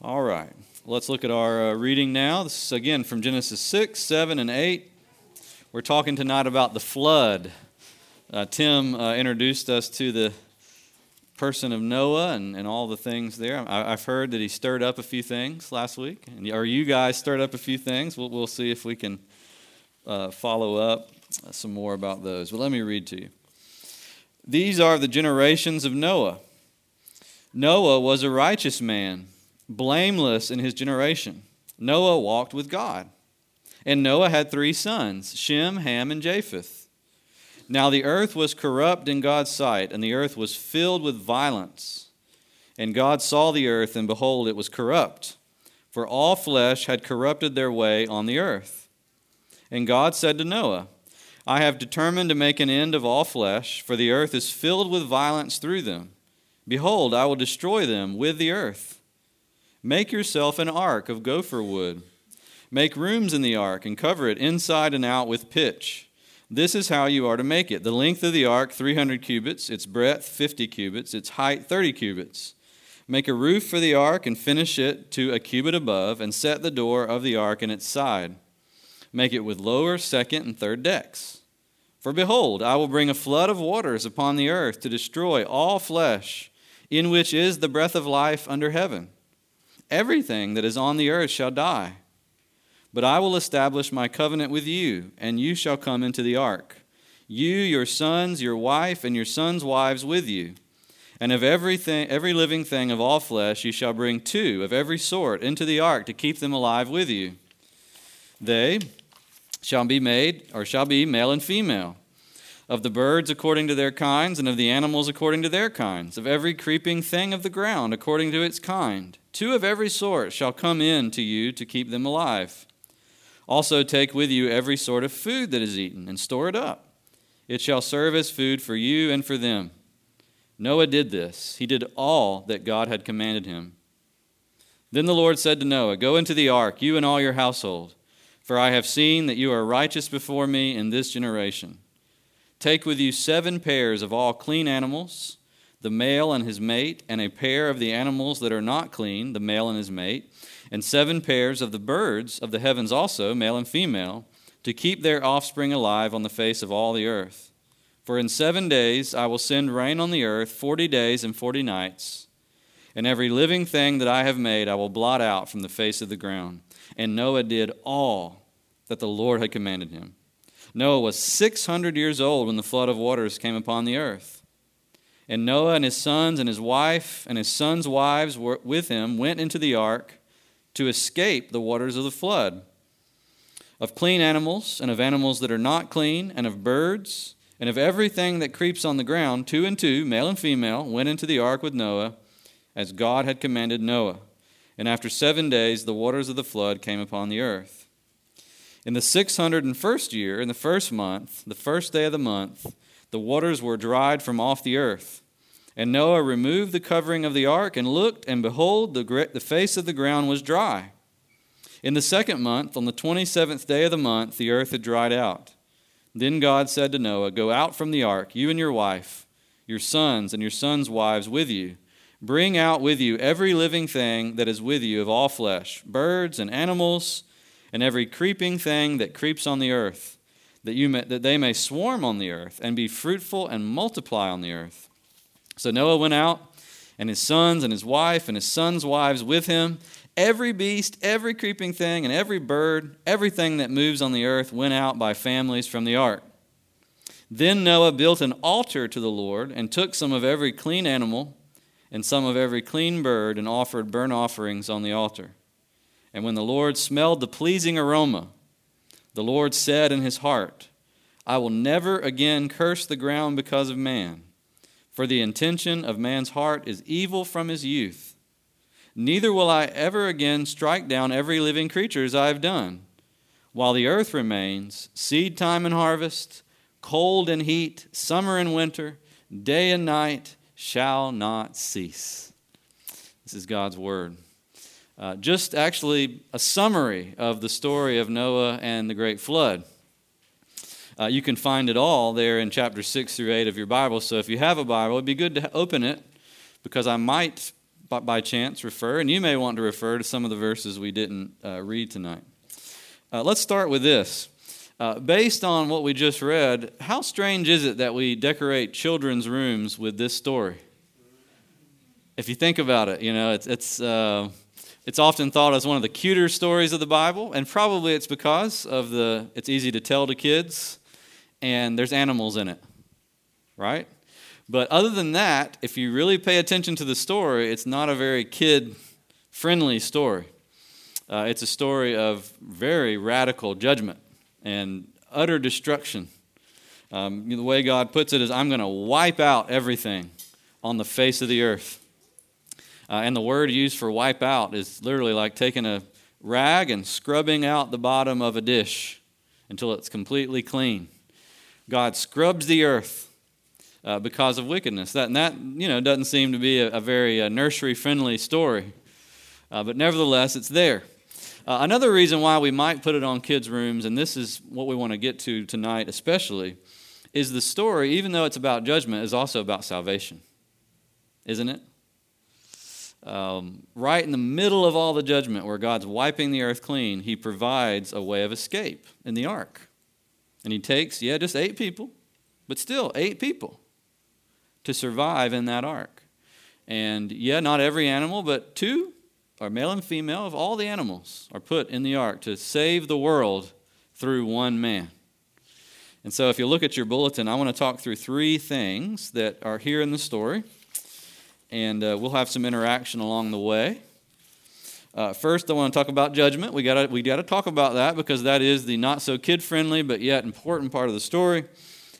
All right, let's look at our uh, reading now. This is again from Genesis 6, 7, and 8. We're talking tonight about the flood. Uh, Tim uh, introduced us to the person of Noah and, and all the things there. I, have heard that he stirred up a few things last week, and, or you guys stirred up a few things. We'll, we'll see if we can uh, follow up some more about those. But let me read to you. These are the generations of Noah. Noah was a righteous man blameless in his generation. Noah walked with God. And Noah had three sons Shem, Ham, and Japheth. Now the earth was corrupt in God's sight, and the earth was filled with violence. And God saw the earth, and behold, it was corrupt, for all flesh had corrupted their way on the earth. And God said to Noah, I have determined to make an end of all flesh, for the earth is filled with violence through them. Behold, I will destroy them with the earth. Make yourself an ark of gopher wood. Make rooms in the ark and cover it inside and out with pitch. This is how you are to make it. The length of the ark, 300 cubits, its breadth, 50 cubits, its height, 30 cubits. Make a roof for the ark and finish it to a cubit above, and set the door of the ark in its side. Make it with lower, second, and third decks. For behold, I will bring a flood of waters upon the earth to destroy all flesh, in which is the breath of life under heaven Everything that is on the earth shall die. But I will establish my covenant with you, and you shall come into the ark. You, your sons, your wife, and your sons' wives with you. And of everything, every living thing of all flesh, you shall bring two of every sort into the ark to keep them alive with you. They shall be made, or shall be male and female of the birds according to their kinds, and of the animals according to their kinds, of every creeping thing of the ground according to its kind. Two of every sort shall come in to you to keep them alive. Also take with you every sort of food that is eaten, and store it up. It shall serve as food for you and for them. Noah did this. He did all that God had commanded him. Then the Lord said to Noah, Go into the ark, you and all your household, for I have seen that you are righteous before me in this generation. Take with you seven pairs of all clean animals, the male and his mate, and a pair of the animals that are not clean, the male and his mate, and seven pairs of the birds of the heavens also, male and female, to keep their offspring alive on the face of all the earth. For in seven days I will send rain on the earth forty days and forty nights, and every living thing that I have made I will blot out from the face of the ground. And Noah did all that the Lord had commanded him. Noah was 600 years old when the flood of waters came upon the earth. And Noah and his sons and his wife and his sons' wives were with him went into the ark to escape the waters of the flood. Of clean animals and of animals that are not clean, and of birds, and of everything that creeps on the ground, two and two, male and female, went into the ark with Noah, as God had commanded Noah. And after seven days, the waters of the flood came upon the earth. In the 601st year, in the first month, the first day of the month, the waters were dried from off the earth. And Noah removed the covering of the ark and looked, and behold, the, the face of the ground was dry. In the second month, on the 27th day of the month, the earth had dried out. Then God said to Noah, Go out from the ark, you and your wife, your sons and your sons' wives with you. Bring out with you every living thing that is with you of all flesh, birds and animals and every creeping thing that creeps on the earth, that, you may, that they may swarm on the earth and be fruitful and multiply on the earth. So Noah went out, and his sons and his wife and his sons' wives with him. Every beast, every creeping thing, and every bird, everything that moves on the earth went out by families from the ark. Then Noah built an altar to the Lord and took some of every clean animal and some of every clean bird and offered burnt offerings on the altar. And when the Lord smelled the pleasing aroma, the Lord said in his heart, I will never again curse the ground because of man, for the intention of man's heart is evil from his youth. Neither will I ever again strike down every living creature as I have done. While the earth remains, seed time and harvest, cold and heat, summer and winter, day and night shall not cease. This is God's word. Uh, just actually a summary of the story of Noah and the great flood. Uh, you can find it all there in chapter 6 through 8 of your Bible. So if you have a Bible, it'd be good to open it because I might by, chance refer, and you may want to refer to some of the verses we didn't uh, read tonight. Uh, let's start with this. Uh, based on what we just read, how strange is it that we decorate children's rooms with this story? If you think about it, you know, it's, it's, uh, it's often thought as one of the cuter stories of the Bible, and probably it's because of the, it's easy to tell to kids, and there's animals in it, right? But other than that, if you really pay attention to the story, it's not a very kid friendly story. Uh, it's a story of very radical judgment and utter destruction. Um, the way God puts it is, I'm going to wipe out everything on the face of the earth. Uh, and the word used for wipe out is literally like taking a rag and scrubbing out the bottom of a dish until it's completely clean. God scrubs the earth uh, because of wickedness. That, and that, you know, doesn't seem to be a, a very uh, nursery friendly story. Uh, but nevertheless, it's there. Uh, another reason why we might put it on kids' rooms, and this is what we want to get to tonight especially, is the story, even though it's about judgment, is also about salvation. Isn't it? Um, right in the middle of all the judgment, where God's wiping the earth clean, He provides a way of escape in the ark. And He takes, yeah, just eight people, but still eight people to survive in that ark. And yeah, not every animal, but two are male and female of all the animals are put in the ark to save the world through one man. And so, if you look at your bulletin, I want to talk through three things that are here in the story, and uh, we'll have some interaction along the way. Uh, first, I want to talk about judgment. We got we got to talk about that because that is the not so kid friendly but yet important part of the story.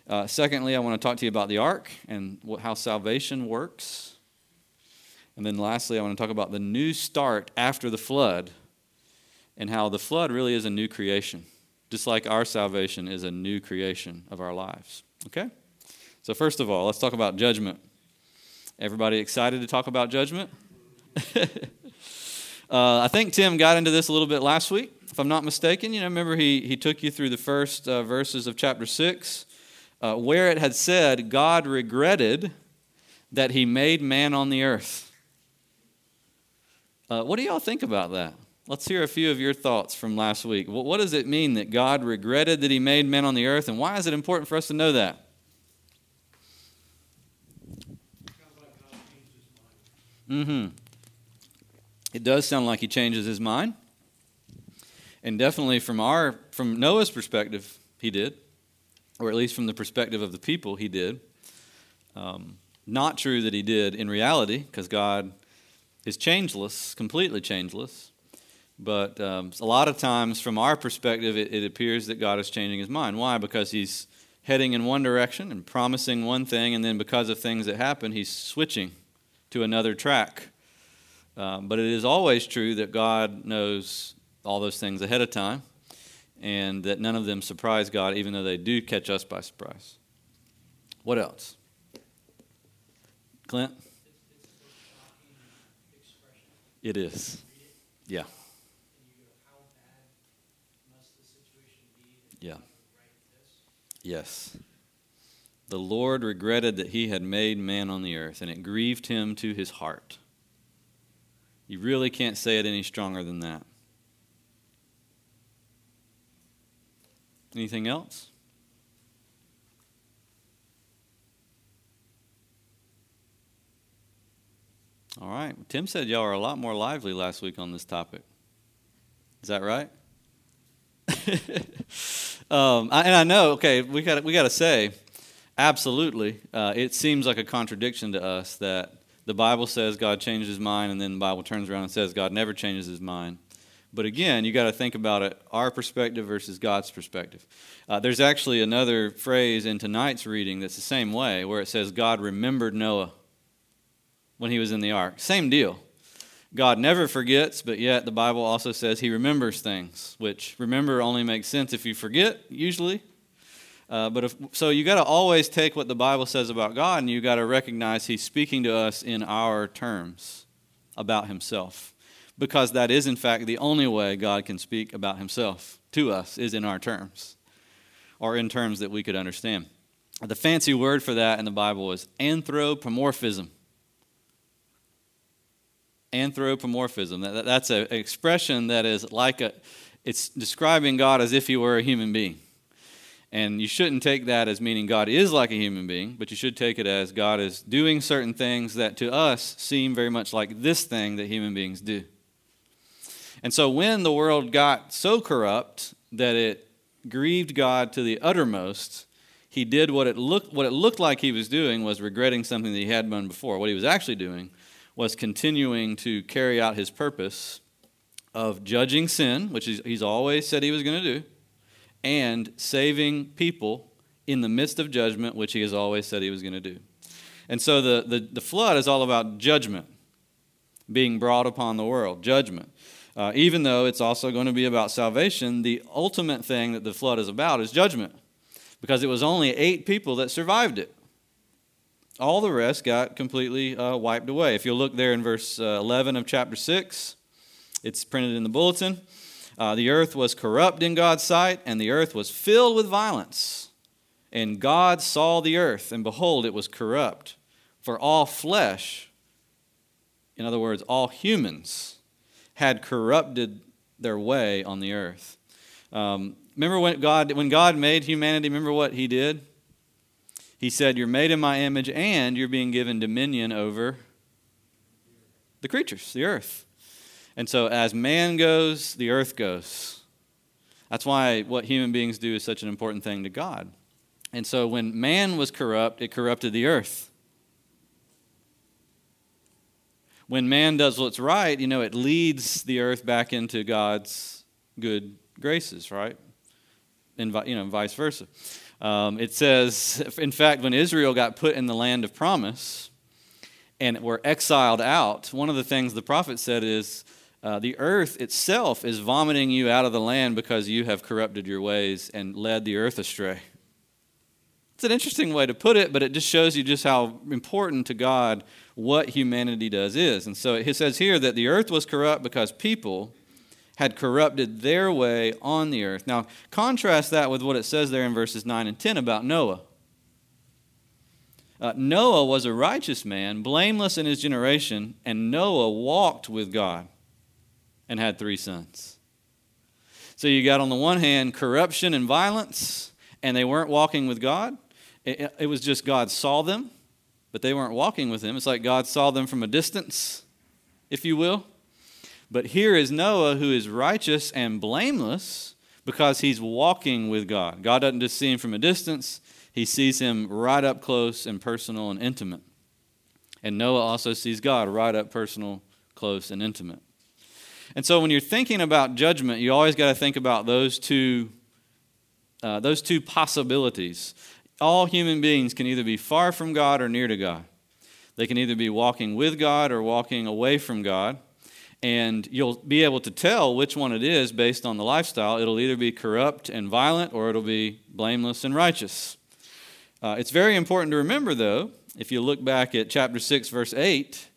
Uh, secondly, I want to talk to you about the ark and what, how salvation works. And then lastly, I want to talk about the new start after the flood and how the flood really is a new creation, just like our salvation is a new creation of our lives. Okay? So, first of all, let's talk about judgment. Everybody excited to talk about judgment? uh, I think Tim got into this a little bit last week, if I'm not mistaken. You know, remember he, he took you through the first uh, verses of chapter 6, uh, where it had said, God regretted that he made man on the earth. Uh, what do y'all think about that? Let's hear a few of your thoughts from last week. What does it mean that God regretted that He made men on the earth, and why is it important for us to know that? Mm-hmm. It does sound like He changes His mind, and definitely from our from Noah's perspective, He did, or at least from the perspective of the people, He did. Um, not true that He did in reality, because God is changeless, completely changeless. But um, a lot of times, from our perspective, it, it appears that God is changing his mind. Why? Because he's heading in one direction and promising one thing, and then because of things that happen, he's switching to another track. Um, but it is always true that God knows all those things ahead of time, and that none of them surprise God, even though they do catch us by surprise. What else? Clint? It is. Yeah. Yeah. Yes. The Lord regretted that he had made man on the earth, and it grieved him to his heart. You really can't say it any stronger than that. Anything else? All right. Tim said y'all are a lot more lively last week on this topic. Is that right? um, I, and I know, okay, we got we got to say, absolutely, uh, it seems like a contradiction to us that the Bible says God changed his mind, and then the Bible turns around and says God never changes his mind. But again, you got to think about it our perspective versus God's perspective. Uh, there's actually another phrase in tonight's reading that's the same way, where it says God remembered Noah when he was in the ark. Same deal. God never forgets, but yet the Bible also says he remembers things, which remember only makes sense if you forget, usually. Uh, but if, so you got to always take what the Bible says about God, and you got to recognize He's speaking to us in our terms about Himself, because that is in fact the only way God can speak about Himself to us is in our terms, or in terms that we could understand. The fancy word for that in the Bible is anthropomorphism. Anthropomorphism. That, that's an expression that is like a, it's describing God as if he were a human being. And you shouldn't take that as meaning God is like a human being, but you should take it as God is doing certain things that to us seem very much like this thing that human beings do. And so when the world got so corrupt that it grieved God to the uttermost, he did what it looked what it looked like he was doing was regretting something that he had done before. What he was actually doing was continuing to carry out his purpose of judging sin, which he's always said he was going to do and saving people in the midst of judgment, which he has always said he was going to do. And so the, the, the, flood is all about judgment being brought upon the world, judgment. Uh, even though it's also going to be about salvation, the ultimate thing that the flood is about is judgment because it was only eight people that survived it. All the rest got completely uh, wiped away. If you look there in verse uh, 11 of chapter 6, it's printed in the bulletin. Uh, the earth was corrupt in God's sight, and the earth was filled with violence. And God saw the earth, and behold, it was corrupt. For all flesh, in other words, all humans, had corrupted their way on the earth. Um, remember when God, when God made humanity, remember what He did? He said, You're made in my image, and you're being given dominion over the creatures, the earth. And so, as man goes, the earth goes. That's why what human beings do is such an important thing to God. And so, when man was corrupt, it corrupted the earth. When man does what's right, you know, it leads the earth back into God's good graces, right? And you know, vice versa. Um, it says, in fact, when Israel got put in the land of promise and were exiled out, one of the things the prophet said is, uh, the earth itself is vomiting you out of the land because you have corrupted your ways and led the earth astray. It's an interesting way to put it, but it just shows you just how important to God what humanity does is. And so it says here that the earth was corrupt because people had corrupted their way on the earth. Now, contrast that with what it says there in verses 9 and 10 about Noah. Uh, Noah was a righteous man, blameless in his generation, and Noah walked with God and had three sons. So you got on the one hand corruption and violence, and they weren't walking with God. It, it, was just God saw them, but they weren't walking with Him. It's like God saw them from a distance, if you will. But here is Noah who is righteous and blameless because he's walking with God. God doesn't just see him from a distance, he sees him right up close and personal and intimate. And Noah also sees God right up personal, close, and intimate. And so when you're thinking about judgment, you always got to think about those two, uh, those two possibilities. All human beings can either be far from God or near to God. They can either be walking with God or walking away from God. And you'll be able to tell which one it is based on the lifestyle. It'll either be corrupt and violent or it'll be blameless and righteous. Uh, it's very important to remember, though, if you look back at chapter 6, verse 8,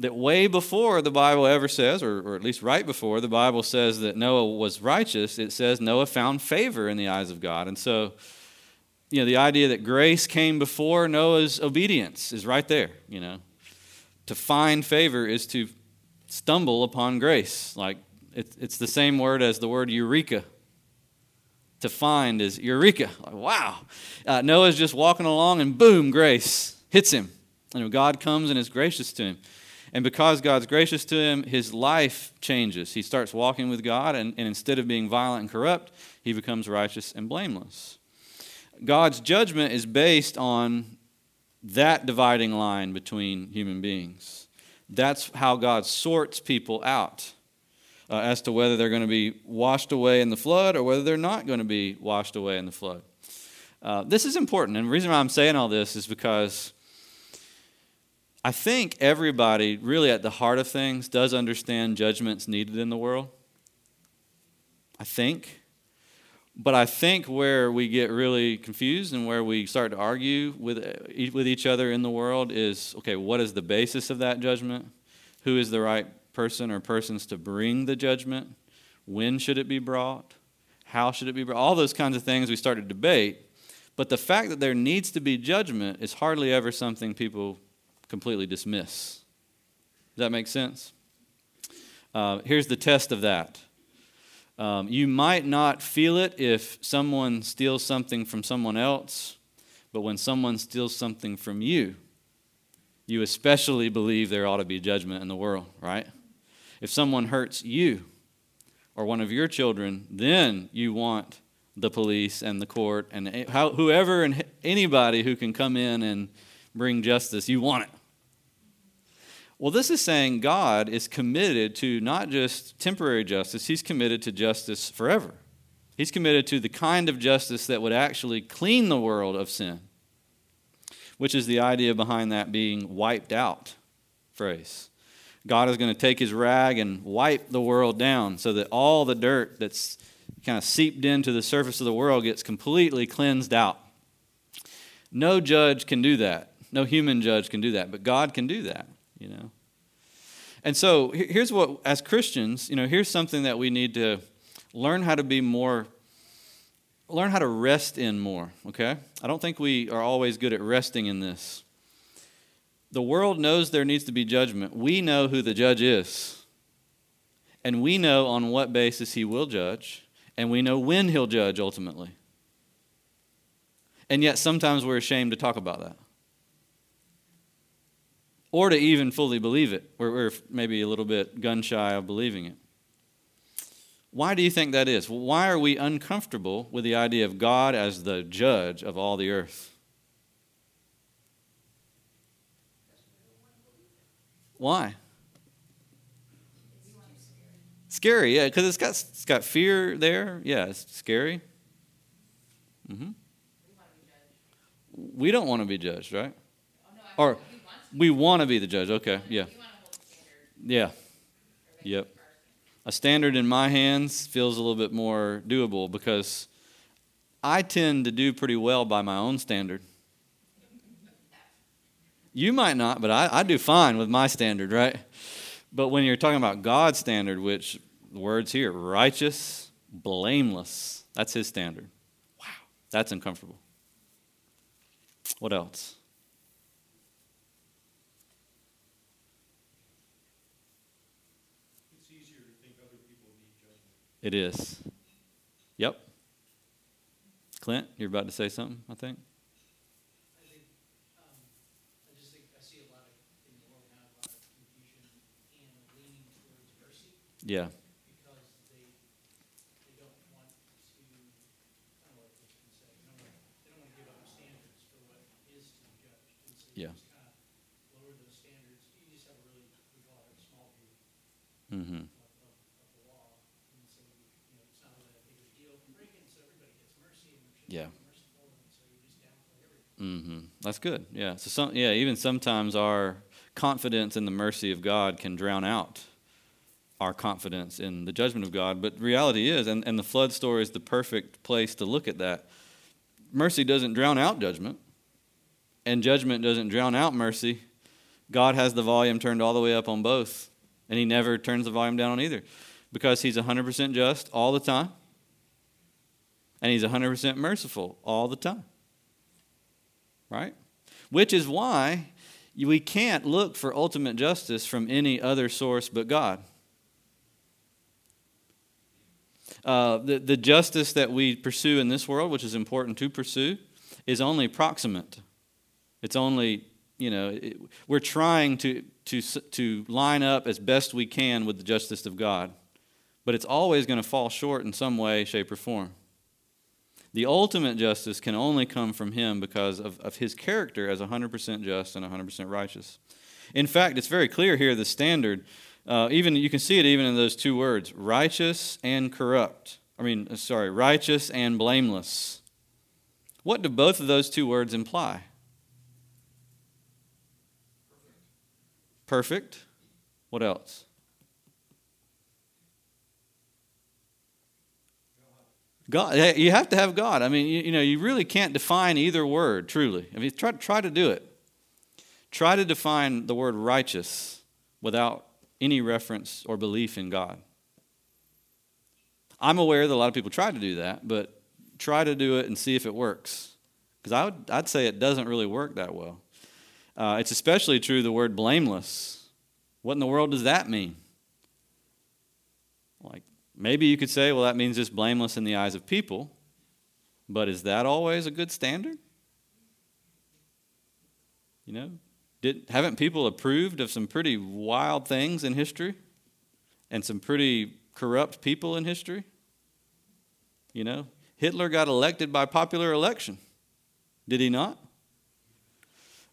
that way before the Bible ever says, or, or at least right before the Bible says that Noah was righteous, it says Noah found favor in the eyes of God. And so, you know, the idea that grace came before Noah's obedience is right there, you know. To find favor is to stumble upon grace. Like, it, it's the same word as the word eureka. To find is eureka. Like, wow. Uh, Noah's just walking along and boom, grace hits him. And God comes and is gracious to him. And because God's gracious to him, his life changes. He starts walking with God, and, and instead of being violent and corrupt, he becomes righteous and blameless. God's judgment is based on that dividing line between human beings. That's how God sorts people out uh, as to whether they're going to be washed away in the flood or whether they're not going to be washed away in the flood. Uh, this is important, and the reason why I'm saying all this is because I think everybody, really at the heart of things, does understand judgments needed in the world. I think. But I think where we get really confused and where we start to argue with, with each other in the world is okay, what is the basis of that judgment? Who is the right person or persons to bring the judgment? When should it be brought? How should it be brought? All those kinds of things we start to debate. But the fact that there needs to be judgment is hardly ever something people completely dismiss. Does that make sense? Uh, here's the test of that. Um, you might not feel it if someone steals something from someone else, but when someone steals something from you, you especially believe there ought to be judgment in the world, right? If someone hurts you or one of your children, then you want the police and the court and whoever and anybody who can come in and bring justice, you want it. Well, this is saying God is committed to not just temporary justice, He's committed to justice forever. He's committed to the kind of justice that would actually clean the world of sin, which is the idea behind that being wiped out phrase. God is going to take his rag and wipe the world down so that all the dirt that's kind of seeped into the surface of the world gets completely cleansed out. No judge can do that. No human judge can do that, but God can do that you know. And so here's what, as Christians, you know, here's something that we need to learn how to be more, learn how to rest in more, okay? I don't think we are always good at resting in this. The world knows there needs to be judgment. We know who the judge is. And we know on what basis he will judge. And we know when he'll judge ultimately. And yet sometimes we're ashamed to talk about that or to even fully believe it. We're, we're maybe a little bit gun shy of believing it. Why do you think that is? Why are we uncomfortable with the idea of God as the judge of all the earth? Why? Scary, yeah, because it's got it's got fear there. Yeah, it's scary. Mm-hmm. We don't want to be judged, right? Or we want to be the judge. Okay, yeah. Yeah. Yep. A standard in my hands feels a little bit more doable because I tend to do pretty well by my own standard. You might not, but I, I do fine with my standard, right? But when you're talking about God's standard, which the words here, righteous, blameless, that's his standard. Wow, that's uncomfortable. What else? It is. Yep. Clint, you're about to say something, I think. I think, um, I just think I see a lot of, in the world now, a lot of confusion and leaning towards mercy. Yeah. Because they, they don't want to, I don't know what they can say, they don't want, they don't want to give up standards for what is to be judged. And so you Yeah. just kind of lower those standards. You just have a really, we call it a small view Mm-hmm. of, of, of the law. And so, you know, it's not really that big of a deal from breaking, so everybody gets mercy and we should Yeah. be merciful. And so you just downplay everything. Mm-hmm. That's good. Yeah. So some, yeah, even sometimes our confidence in the mercy of God can drown out our confidence in the judgment of God. But reality is, and, and the flood story is the perfect place to look at that. Mercy doesn't drown out judgment, and judgment doesn't drown out mercy. God has the volume turned all the way up on both, and He never turns the volume down on either because He's 100% just all the time, and He's 100% merciful all the time right? Which is why we can't look for ultimate justice from any other source but God. Uh, the, the justice that we pursue in this world, which is important to pursue, is only proximate. It's only, you know, it, we're trying to, to, to line up as best we can with the justice of God, but it's always going to fall short in some way, shape, or form. The ultimate justice can only come from him because of, of his character as 100% just and 100% righteous. In fact, it's very clear here the standard. Uh, even you can see it even in those two words, righteous and corrupt. I mean, uh, sorry, righteous and blameless. What do both of those two words imply? Perfect. What else? God, you have to have God. I mean, you, you, know, you really can't define either word truly. I mean, try, try to do it. Try to define the word righteous without any reference or belief in God. I'm aware that a lot of people try to do that, but try to do it and see if it works. Because I would, I'd say it doesn't really work that well. Uh, it's especially true the word blameless. What in the world does that mean? Like, maybe you could say, well, that means just blameless in the eyes of people. But is that always a good standard? You know, did, haven't people approved of some pretty wild things in history and some pretty corrupt people in history? You know, Hitler got elected by popular election, did he not?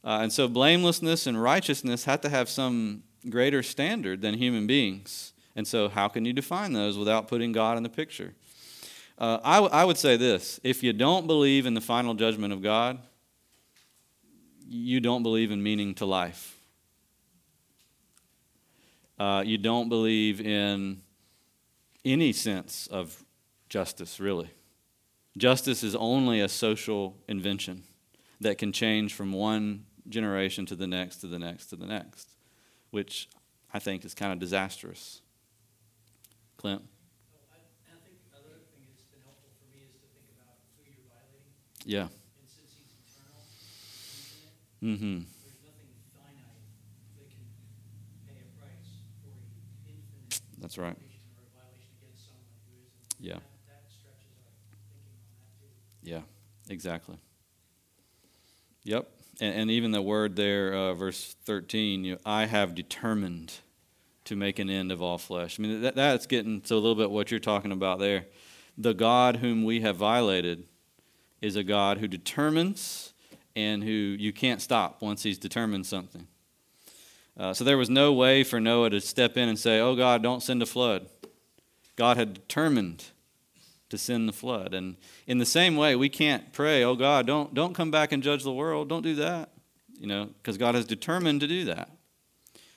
Uh, and so blamelessness and righteousness have to have some greater standard than human beings. And so, how can you define those without putting God in the picture? Uh, I, w- I would say this if you don't believe in the final judgment of God, you don't believe in meaning to life. Uh, you don't believe in any sense of justice, really. Justice is only a social invention that can change from one generation to the next, to the next, to the next, which I think is kind of disastrous. Clint? I, I think another thing that's been helpful for me is to think about who you're violating. Yeah. And since he's eternal, infinite, Mm-hmm. there's nothing finite that can pay a price for infinite That's right. violation or a violation against someone who isn't. Yeah. That, that stretches our thinking on that too. Yeah, exactly. Yep. And, and even the word there, uh, verse 13, you, I have determined to make an end of all flesh. I mean, that, that's getting to a little bit what you're talking about there. The God whom we have violated is a God who determines and who you can't stop once he's determined something. Uh, so there was no way for Noah to step in and say, Oh God, don't send a flood. God had determined to send the flood. And in the same way, we can't pray, oh God, don't, don't come back and judge the world. Don't do that. You know, because God has determined to do that.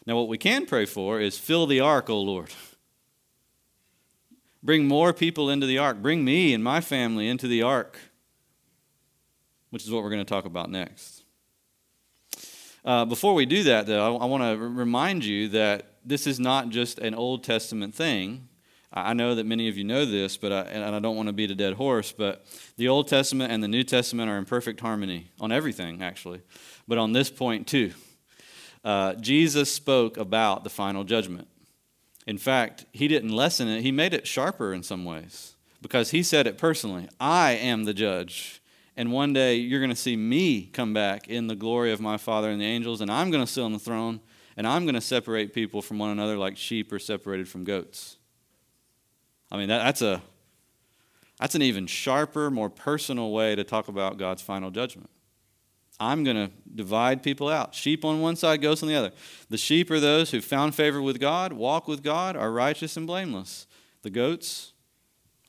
Now, what we can pray for is fill the ark, O Lord. Bring more people into the ark. Bring me and my family into the ark, which is what we're going to talk about next. Uh, before we do that, though, I, I want to remind you that this is not just an Old Testament thing. I know that many of you know this, but I, and I don't want to beat a dead horse. But the Old Testament and the New Testament are in perfect harmony on everything, actually, but on this point too. Uh, Jesus spoke about the final judgment. In fact, he didn't lessen it; he made it sharper in some ways because he said it personally. I am the judge, and one day you're going to see me come back in the glory of my Father and the angels, and I'm going to sit on the throne, and I'm going to separate people from one another like sheep are separated from goats. I mean, that, that's, a, that's an even sharper, more personal way to talk about God's final judgment. I'm going to divide people out. Sheep on one side, goats on the other. The sheep are those who found favor with God, walk with God, are righteous and blameless. The goats,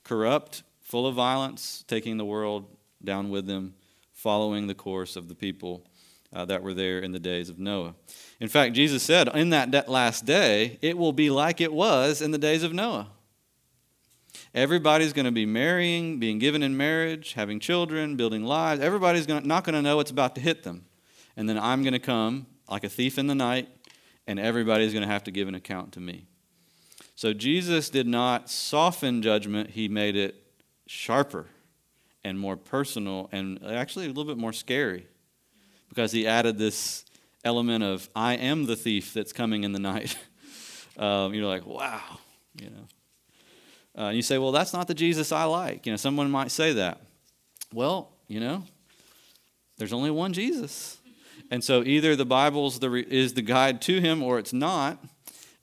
corrupt, full of violence, taking the world down with them, following the course of the people uh, that were there in the days of Noah. In fact, Jesus said, in that last day, it will be like it was in the days of Noah. Everybody's going to be marrying, being given in marriage, having children, building lives. Everybody's gonna, not going to know what's about to hit them. And then I'm going to come like a thief in the night, and everybody's going to have to give an account to me. So Jesus did not soften judgment, he made it sharper and more personal and actually a little bit more scary because he added this element of, I am the thief that's coming in the night. um, you're like, wow, you know. Uh, and you say, well, that's not the Jesus I like. You know, someone might say that. Well, you know, there's only one Jesus. And so either the Bible's the re- is the guide to him or it's not.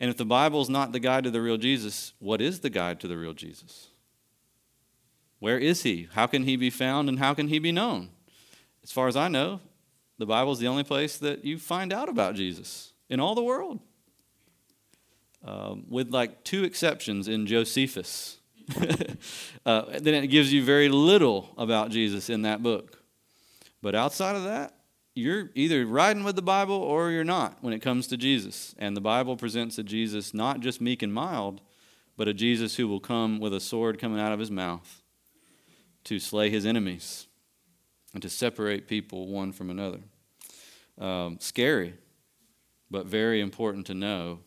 And if the Bible's not the guide to the real Jesus, what is the guide to the real Jesus? Where is he? How can he be found and how can he be known? As far as I know, the Bible is the only place that you find out about Jesus in all the world um, with like two exceptions in Josephus. uh, then it gives you very little about Jesus in that book. But outside of that, you're either riding with the Bible or you're not when it comes to Jesus. And the Bible presents a Jesus not just meek and mild, but a Jesus who will come with a sword coming out of his mouth to slay his enemies and to separate people one from another. Um, scary, but very important to know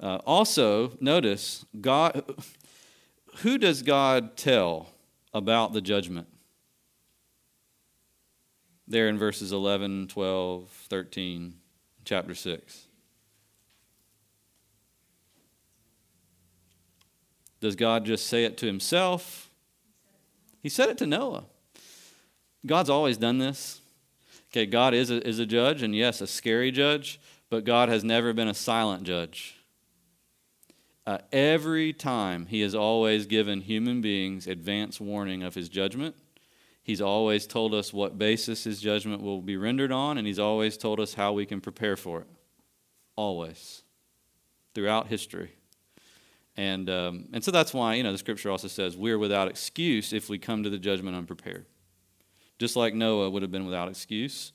uh, also, notice God. Who does God tell about the judgment? There in verses 11, 12, 13, chapter 6. Does God just say it to himself? He said it to Noah. God's always done this. Okay, God is a, is a judge, and yes, a scary judge, but God has never been a silent judge. Uh, every time he has always given human beings advance warning of his judgment. He's always told us what basis his judgment will be rendered on, and he's always told us how we can prepare for it. Always. Throughout history. And, um, and so that's why, you know, the scripture also says we're without excuse if we come to the judgment unprepared. Just like Noah would have been without excuse.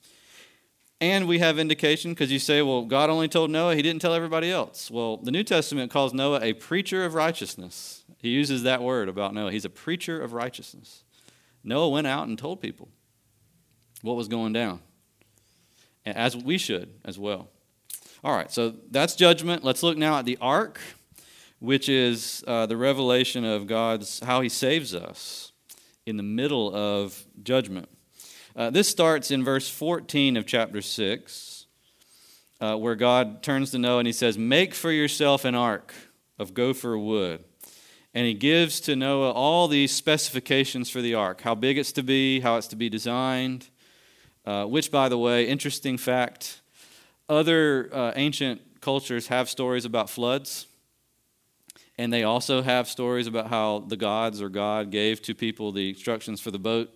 And we have indication because you say, well, God only told Noah, he didn't tell everybody else. Well, the New Testament calls Noah a preacher of righteousness. He uses that word about Noah. He's a preacher of righteousness. Noah went out and told people what was going down, as we should as well. All right, so that's judgment. Let's look now at the ark, which is uh, the revelation of God's, how he saves us in the middle of judgment. Uh, this starts in verse 14 of chapter 6, uh, where God turns to Noah and he says, Make for yourself an ark of gopher wood. And he gives to Noah all these specifications for the ark how big it's to be, how it's to be designed, uh, which, by the way, interesting fact other uh, ancient cultures have stories about floods. And they also have stories about how the gods or God gave to people the instructions for the boat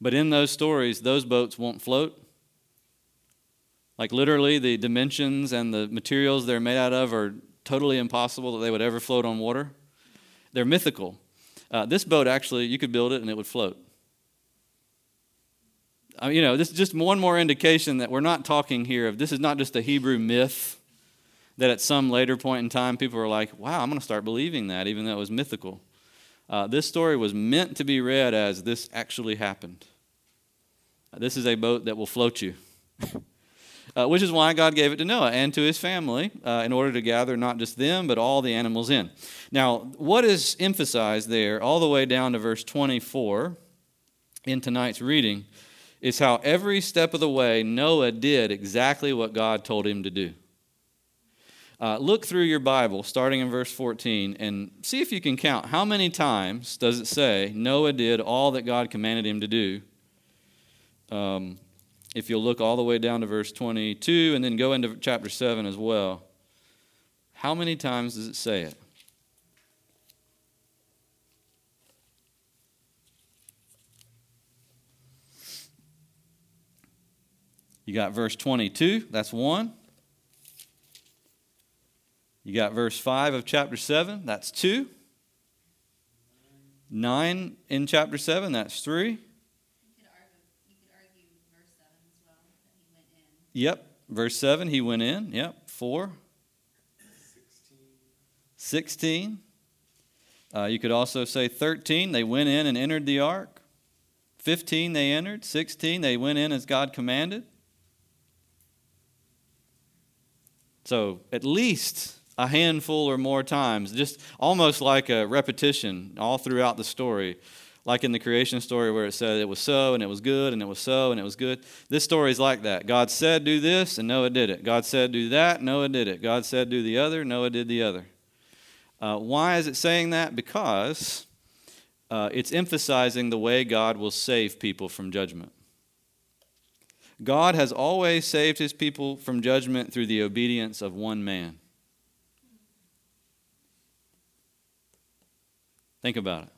but in those stories, those boats won't float. Like literally, the dimensions and the materials they're made out of are totally impossible that they would ever float on water. They're mythical. Uh, this boat actually, you could build it and it would float. You know, this is just one more indication that we're not talking here of this is not just a Hebrew myth that at some later point in time people are like, wow, I'm going to start believing that, even though it was mythical. Uh, this story was meant to be read as this actually happened. This is a boat that will float you. uh, which is why God gave it to Noah and to his family uh, in order to gather not just them, but all the animals in. Now, what is emphasized there, all the way down to verse 24 in tonight's reading, is how every step of the way Noah did exactly what God told him to do. Uh, look through your Bible, starting in verse 14, and see if you can count how many times does it say Noah did all that God commanded him to do um, if you'll look all the way down to verse 22 and then go into chapter 7 as well, how many times does it say it? You got verse 22, that's one. You got verse 5 of chapter 7, that's two. 9 in chapter 7, that's three. Yep. Verse 7, he went in. Yep. 4. 16. 16. Uh, you could also say 13, they went in and entered the ark. 15, they entered. 16, they went in as God commanded. So at least a handful or more times, just almost like a repetition all throughout the story like in the creation story where it said it was so and it was good and it was so and it was good. This story is like that. God said, do this, and Noah did it. God said, do that, Noah did it. God said, do the other, Noah did the other. Uh, why is it saying that? Because uh, it's emphasizing the way God will save people from judgment. God has always saved his people from judgment through the obedience of one man. Think about it.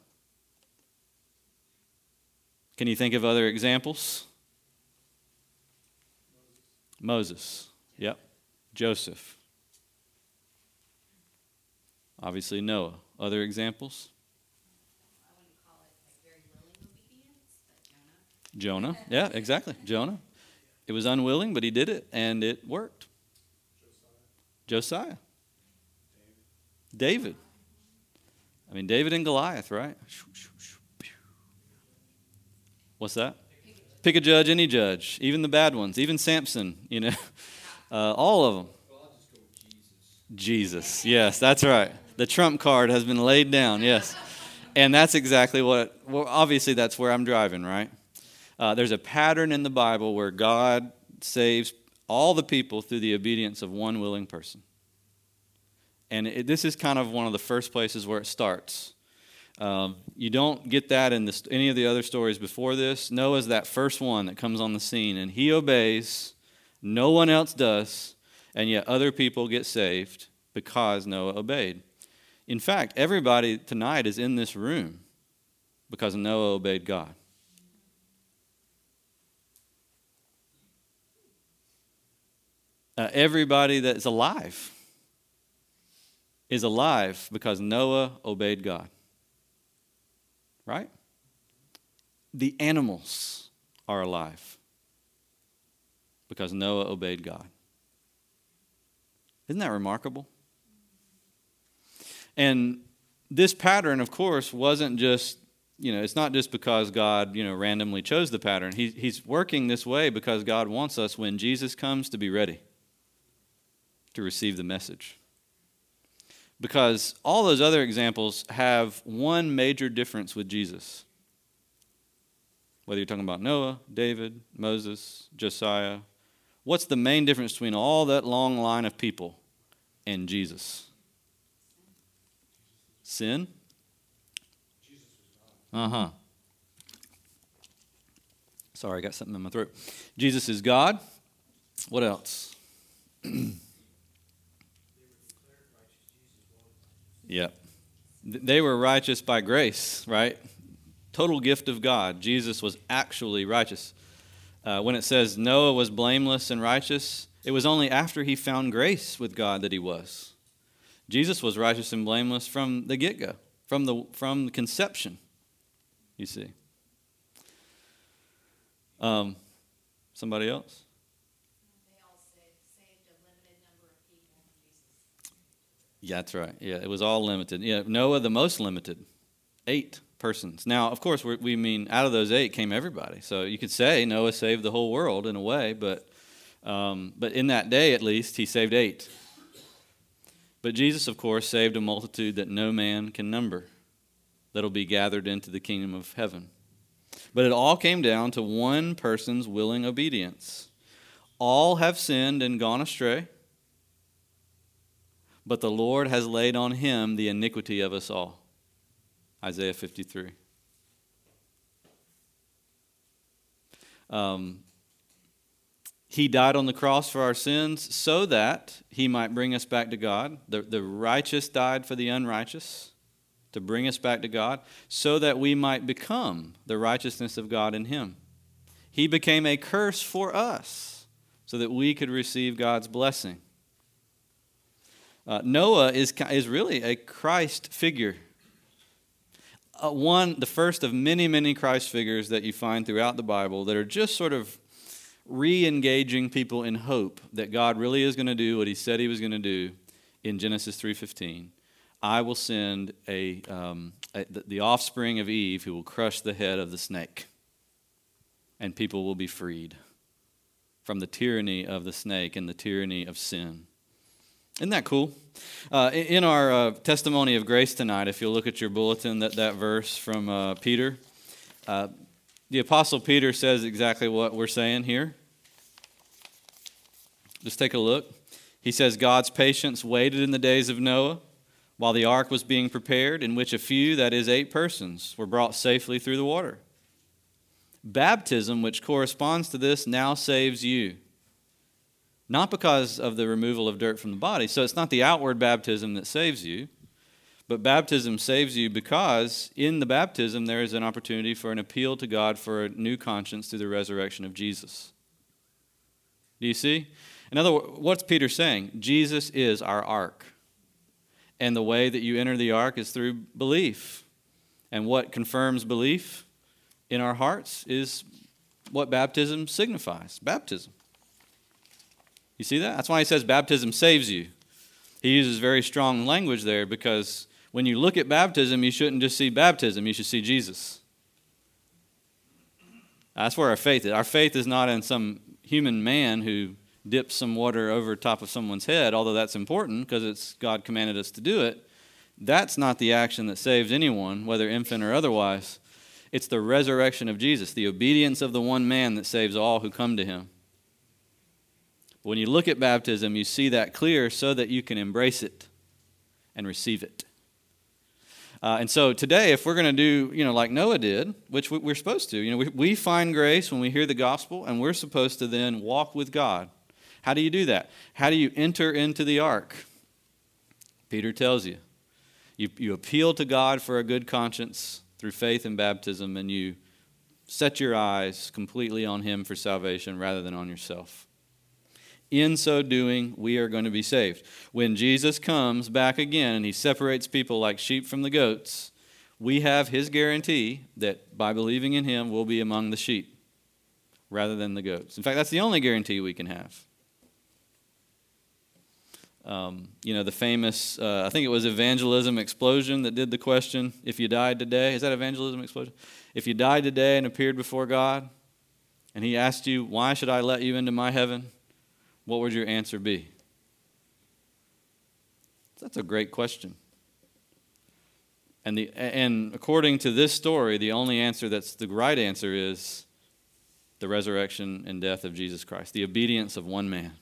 Can you think of other examples? Moses. Yep. Joseph. Obviously, Noah. Other examples? Jonah. Jonah. Yeah, exactly. Jonah. It was unwilling, but he did it, and it worked. Josiah. Josiah. David. David. I mean, David and Goliath, right? What's that? Pick a judge, any judge, even the bad ones, even Samson, you know, uh, all of them. Jesus, yes, that's right. The trump card has been laid down, yes. And that's exactly what, well, obviously, that's where I'm driving, right? Uh, there's a pattern in the Bible where God saves all the people through the obedience of one willing person. And it, this is kind of one of the first places where it starts. Um, you don't get that in any of the other stories before this. Noah's that first one that comes on the scene, and he obeys. No one else does, and yet other people get saved because Noah obeyed. In fact, everybody tonight is in this room because Noah obeyed God. Uh, everybody that's alive is alive because Noah obeyed God. Right? The animals are alive because Noah obeyed God. Isn't that remarkable? And this pattern, of course, wasn't just, you know, it's not just because God, you know, randomly chose the pattern. He, he's working this way because God wants us, when Jesus comes, to be ready to receive the message. Because all those other examples have one major difference with Jesus. Whether you're talking about Noah, David, Moses, Josiah, what's the main difference between all that long line of people and Jesus? Sin? Uh huh. Sorry, I got something in my throat. Jesus is God. What else? Yep. They were righteous by grace, right? Total gift of God. Jesus was actually righteous. Uh, when it says Noah was blameless and righteous, it was only after he found grace with God that he was. Jesus was righteous and blameless from the get go, from the, from the conception, you see. Um, somebody else? Yeah, that's right. Yeah, it was all limited. Yeah, Noah, the most limited, eight persons. Now, of course, we mean out of those eight came everybody. So you could say Noah saved the whole world in a way, but um, but in that day at least, he saved eight. But Jesus, of course, saved a multitude that no man can number, that'll be gathered into the kingdom of heaven. But it all came down to one person's willing obedience. All have sinned and gone astray but the Lord has laid on him the iniquity of us all. Isaiah 53. Um, he died on the cross for our sins so that he might bring us back to God. The, the righteous died for the unrighteous to bring us back to God so that we might become the righteousness of God in him. He became a curse for us so that we could receive God's blessing. Uh, Noah is, is really a Christ figure. Uh, one, the first of many, many Christ figures that you find throughout the Bible that are just sort of re engaging people in hope that God really is going to do what he said he was going to do in Genesis 3.15. I will send a, um, a, the offspring of Eve who will crush the head of the snake, and people will be freed from the tyranny of the snake and the tyranny of sin. Isn't that cool? Uh, in our uh, testimony of grace tonight, if you'll look at your bulletin, that, that verse from uh, Peter, uh, the Apostle Peter says exactly what we're saying here. Just take a look. He says, God's patience waited in the days of Noah while the ark was being prepared, in which a few, that is, eight persons, were brought safely through the water. Baptism, which corresponds to this, now saves you not because of the removal of dirt from the body. So it's not the outward baptism that saves you, but baptism saves you because in the baptism there is an opportunity for an appeal to God for a new conscience through the resurrection of Jesus. Do you see? In other words, what's Peter saying? Jesus is our ark. And the way that you enter the ark is through belief. And what confirms belief in our hearts is what baptism signifies baptism. You see that? That's why he says baptism saves you. He uses very strong language there because when you look at baptism, you shouldn't just see baptism, you should see Jesus. That's where our faith is. Our faith is not in some human man who dips some water over top of someone's head, although that's important because it's God commanded us to do it. That's not the action that saves anyone, whether infant or otherwise. It's the resurrection of Jesus, the obedience of the one man that saves all who come to him. When you look at baptism, you see that clear so that you can embrace it. and receive it. Uh, and so today, if we're going to do, you know, like Noah did, which we're supposed to, you know, we, we find grace when we hear the gospel, and we're supposed to then walk with God. How do you do that? How do you enter into the ark? Peter tells you. You, you appeal to God for a good conscience through faith and baptism, and you set your eyes completely on Him for salvation rather than on yourself. In so doing, we are going to be saved. When Jesus comes back again and he separates people like sheep from the goats, we have his guarantee that by believing in him, we'll be among the sheep rather than the goats. In fact, that's the only guarantee we can have. Um, you know, the famous, uh, I think it was Evangelism Explosion that did the question if you died today. Is that Evangelism Explosion? If you died today and appeared before God, and he asked you, Why should I let you into my heaven? What would your answer be? That's a great question. And, the, and according to this story, the only answer that's the right answer is the resurrection and death of Jesus Christ, the obedience of one man.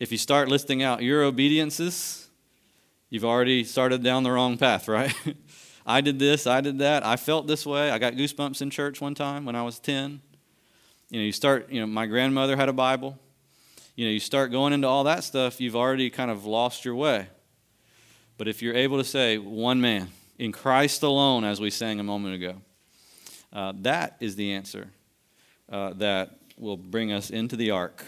If you start listing out your obediences, you've already started down the wrong path, right? I did this, I did that, I felt this way. I got goosebumps in church one time when I was 10. You know, you start, you know, my grandmother had a Bible you know, you start going into all that stuff, you've already kind of lost your way. But if you're able to say, one man, in Christ alone, as we sang a moment ago, uh, that is the answer uh, that will bring us into the ark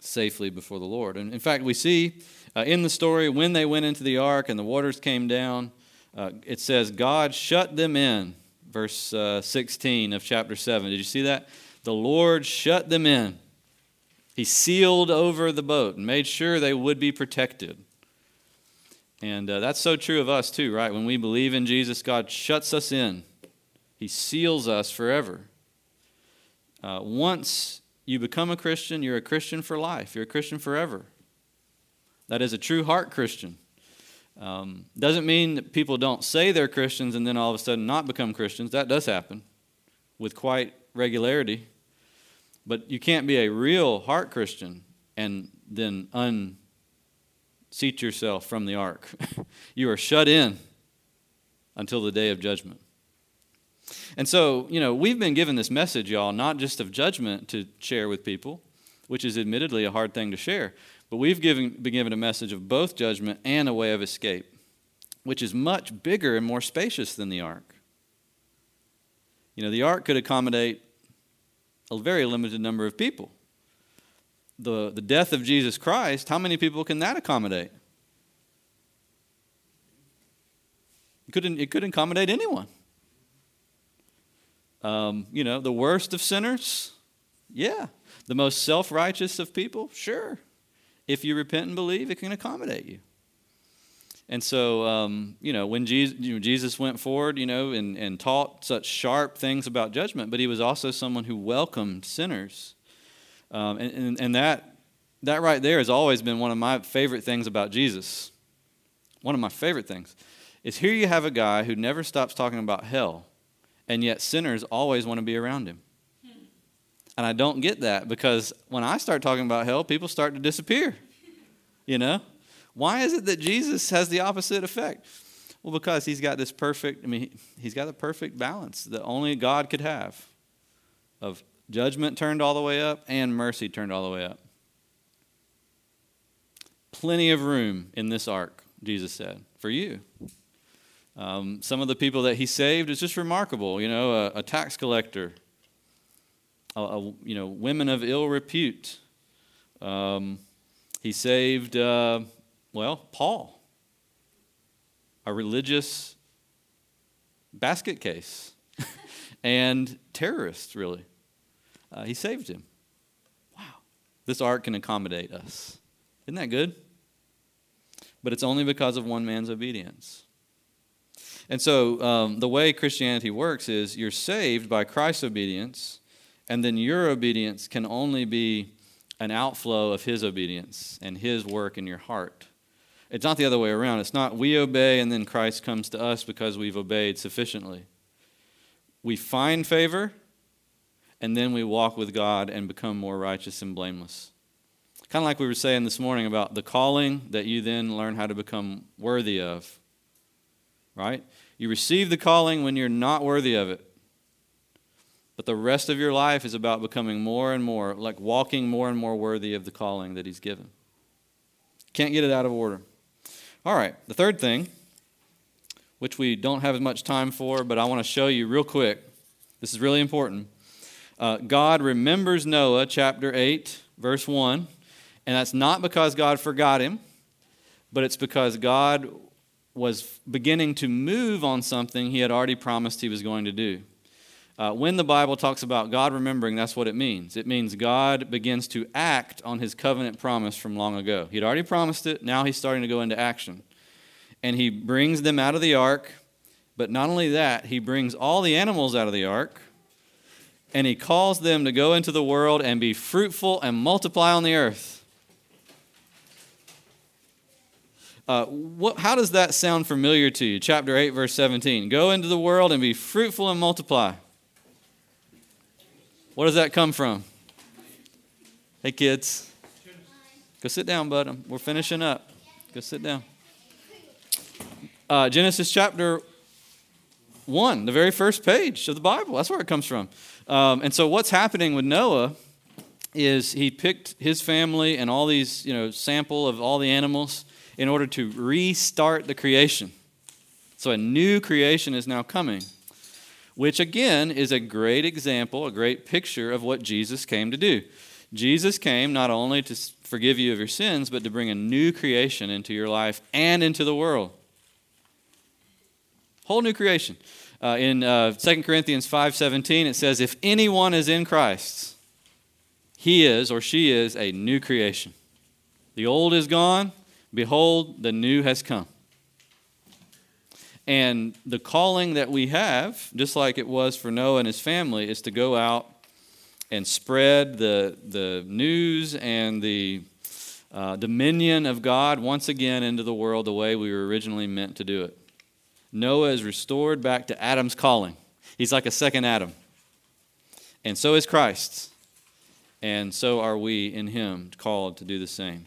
safely before the Lord. And in fact, we see uh, in the story when they went into the ark and the waters came down, uh, it says, God shut them in, verse uh, 16 of chapter 7. Did you see that? The Lord shut them in he sealed over the boat and made sure they would be protected. And uh, that's so true of us, too, right? When we believe in Jesus, God shuts us in, He seals us forever. Uh, once you become a Christian, you're a Christian for life, you're a Christian forever. That is a true heart Christian. Um, doesn't mean that people don't say they're Christians and then all of a sudden not become Christians. That does happen with quite regularity. But you can't be a real heart Christian and then unseat yourself from the ark. you are shut in until the day of judgment. And so, you know, we've been given this message, y'all, not just of judgment to share with people, which is admittedly a hard thing to share, but we've given, been given a message of both judgment and a way of escape, which is much bigger and more spacious than the ark. You know, the ark could accommodate a very limited number of people. The, the death of Jesus Christ, how many people can that accommodate? It couldn't, it couldn't accommodate anyone. Um, you know, the worst of sinners? Yeah. The most self righteous of people? Sure. If you repent and believe, it can accommodate you. And so, um, you know, when Jesus, you know, Jesus, went forward, you know, and, and taught such sharp things about judgment, but he was also someone who welcomed sinners. Um, and, and, and that, that right there has always been one of my favorite things about Jesus. One of my favorite things is here you have a guy who never stops talking about hell, and yet sinners always want to be around him. And I don't get that because when I start talking about hell, people start to disappear, you know? Why is it that Jesus has the opposite effect? Well, because he's got this perfect, I mean, he's got the perfect balance that only God could have of judgment turned all the way up and mercy turned all the way up. Plenty of room in this ark, Jesus said, for you. Um, some of the people that he saved is just remarkable. You know, a, a tax collector, a, a, you know, women of ill repute. Um, he saved. Uh, well, Paul, a religious basket case and terrorist, really. Uh, he saved him. Wow. This ark can accommodate us. Isn't that good? But it's only because of one man's obedience. And so um, the way Christianity works is you're saved by Christ's obedience, and then your obedience can only be an outflow of his obedience and his work in your heart. It's not the other way around. It's not we obey and then Christ comes to us because we've obeyed sufficiently. We find favor and then we walk with God and become more righteous and blameless. Kind of like we were saying this morning about the calling that you then learn how to become worthy of. Right? You receive the calling when you're not worthy of it. But the rest of your life is about becoming more and more, like walking more and more worthy of the calling that He's given. Can't get it out of order. All right, the third thing, which we don't have as much time for, but I want to show you real quick. This is really important. Uh, God remembers Noah, chapter 8, verse 1. And that's not because God forgot him, but it's because God was beginning to move on something he had already promised he was going to do. Uh, when the Bible talks about God remembering, that's what it means. It means God begins to act on his covenant promise from long ago. He'd already promised it, now he's starting to go into action. And he brings them out of the ark, but not only that, he brings all the animals out of the ark, and he calls them to go into the world and be fruitful and multiply on the earth. Uh, what, how does that sound familiar to you? Chapter 8, verse 17. Go into the world and be fruitful and multiply. What does that come from? Hey, kids. Go sit down, bud. We're finishing up. Go sit down. Uh, Genesis chapter 1, the very first page of the Bible. That's where it comes from. Um, and so, what's happening with Noah is he picked his family and all these, you know, sample of all the animals in order to restart the creation. So a new creation is now coming, which again is a great example, a great picture of what Jesus came to do. Jesus came not only to forgive you of your sins, but to bring a new creation into your life and into the world. Whole new creation. Uh, in uh, 2 Corinthians 5.17, it says, If anyone is in Christ, he is or she is a new creation. The old is gone, Behold, the new has come. And the calling that we have, just like it was for Noah and his family, is to go out and spread the, the news and the uh, dominion of God once again into the world the way we were originally meant to do it. Noah is restored back to Adam's calling. He's like a second Adam. And so is Christ. And so are we in him called to do the same.